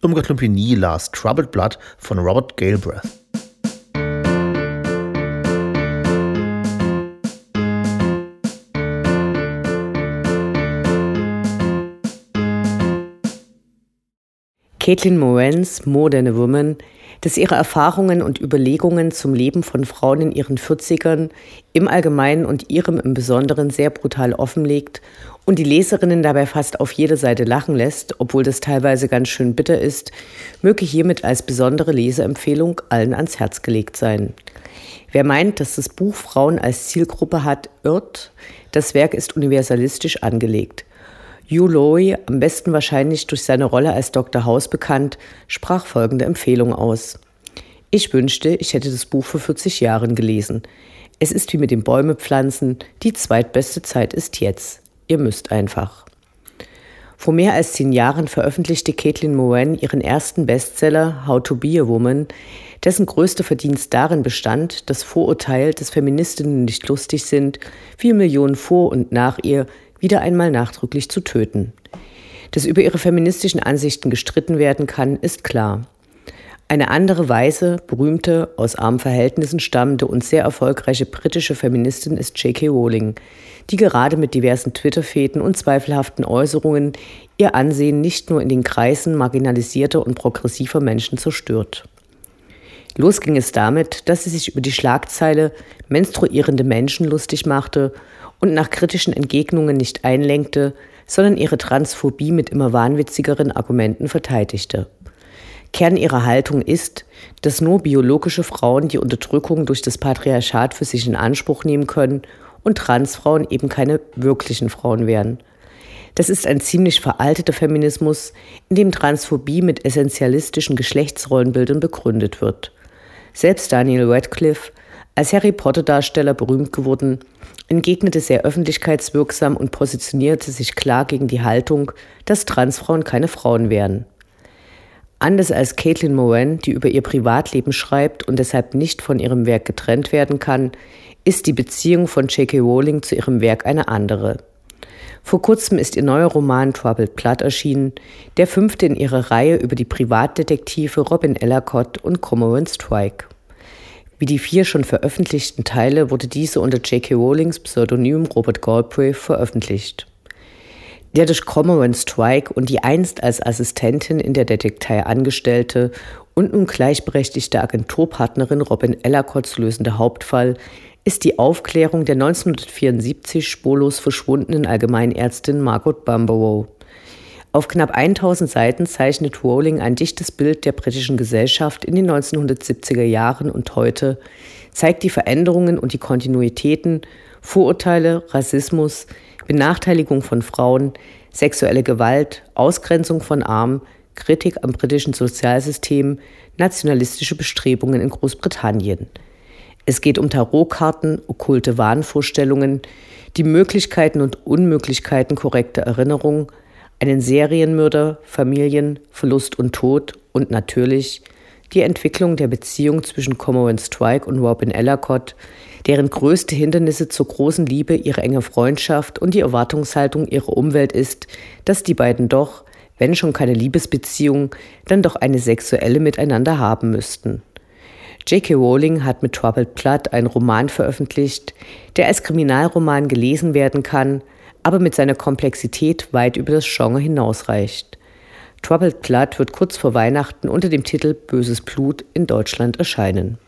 Umgått Lumpini las Troubled Blood von Robert Galbraith. Caitlin Morans Modern Woman, dass ihre Erfahrungen und Überlegungen zum Leben von Frauen in ihren 40ern im Allgemeinen und ihrem im Besonderen sehr brutal offenlegt und die Leserinnen dabei fast auf jede Seite lachen lässt, obwohl das teilweise ganz schön bitter ist, möge hiermit als besondere Leseempfehlung allen ans Herz gelegt sein. Wer meint, dass das Buch Frauen als Zielgruppe hat, irrt. Das Werk ist universalistisch angelegt. Hugh Laurie, am besten wahrscheinlich durch seine Rolle als Dr. House bekannt, sprach folgende Empfehlung aus. Ich wünschte, ich hätte das Buch vor 40 Jahren gelesen. Es ist wie mit den Bäume pflanzen, die zweitbeste Zeit ist jetzt. Ihr müsst einfach. Vor mehr als zehn Jahren veröffentlichte Caitlin Moran ihren ersten Bestseller How to Be a Woman, dessen größter Verdienst darin bestand, das Vorurteil, dass Feministinnen nicht lustig sind, vier Millionen vor und nach ihr wieder einmal nachdrücklich zu töten. Dass über ihre feministischen Ansichten gestritten werden kann, ist klar. Eine andere weise, berühmte, aus armen Verhältnissen stammende und sehr erfolgreiche britische Feministin ist J.K. Rowling, die gerade mit diversen Twitter-Fäden und zweifelhaften Äußerungen ihr Ansehen nicht nur in den Kreisen marginalisierter und progressiver Menschen zerstört. Los ging es damit, dass sie sich über die Schlagzeile menstruierende Menschen lustig machte und nach kritischen Entgegnungen nicht einlenkte, sondern ihre Transphobie mit immer wahnwitzigeren Argumenten verteidigte. Kern ihrer Haltung ist, dass nur biologische Frauen die Unterdrückung durch das Patriarchat für sich in Anspruch nehmen können und Transfrauen eben keine wirklichen Frauen wären. Das ist ein ziemlich veralteter Feminismus, in dem Transphobie mit essentialistischen Geschlechtsrollenbildern begründet wird. Selbst Daniel Radcliffe, als Harry Potter-Darsteller berühmt geworden, entgegnete sehr öffentlichkeitswirksam und positionierte sich klar gegen die Haltung, dass Transfrauen keine Frauen wären. Anders als Caitlin Moran, die über ihr Privatleben schreibt und deshalb nicht von ihrem Werk getrennt werden kann, ist die Beziehung von J.K. Rowling zu ihrem Werk eine andere. Vor kurzem ist ihr neuer Roman Troubled Blood erschienen, der fünfte in ihrer Reihe über die Privatdetektive Robin Ellacott und Cormoran Strike. Wie die vier schon veröffentlichten Teile wurde diese unter J.K. Rowlings Pseudonym Robert Galbraith veröffentlicht. Der durch Cormoran Strike und die einst als Assistentin in der Detektei angestellte und nun gleichberechtigte Agenturpartnerin Robin Ellacotts lösende Hauptfall ist die Aufklärung der 1974 spurlos verschwundenen Allgemeinärztin Margot Bumberow. Auf knapp 1000 Seiten zeichnet Rowling ein dichtes Bild der britischen Gesellschaft in den 1970er Jahren und heute, zeigt die Veränderungen und die Kontinuitäten, Vorurteile, Rassismus, Benachteiligung von Frauen, sexuelle Gewalt, Ausgrenzung von Armen, Kritik am britischen Sozialsystem, nationalistische Bestrebungen in Großbritannien. Es geht um Tarotkarten, okkulte Wahnvorstellungen, die Möglichkeiten und Unmöglichkeiten korrekter Erinnerung, einen Serienmörder, Familien, Verlust und Tod und natürlich die Entwicklung der Beziehung zwischen Cormoran Strike und Robin Ellacott, deren größte Hindernisse zur großen Liebe ihre enge Freundschaft und die Erwartungshaltung ihrer Umwelt ist, dass die beiden doch, wenn schon keine Liebesbeziehung, dann doch eine sexuelle miteinander haben müssten. J.K. Rowling hat mit Troubled Blood einen Roman veröffentlicht, der als Kriminalroman gelesen werden kann, aber mit seiner Komplexität weit über das Genre hinausreicht. Troubled Blood wird kurz vor Weihnachten unter dem Titel Böses Blut in Deutschland erscheinen.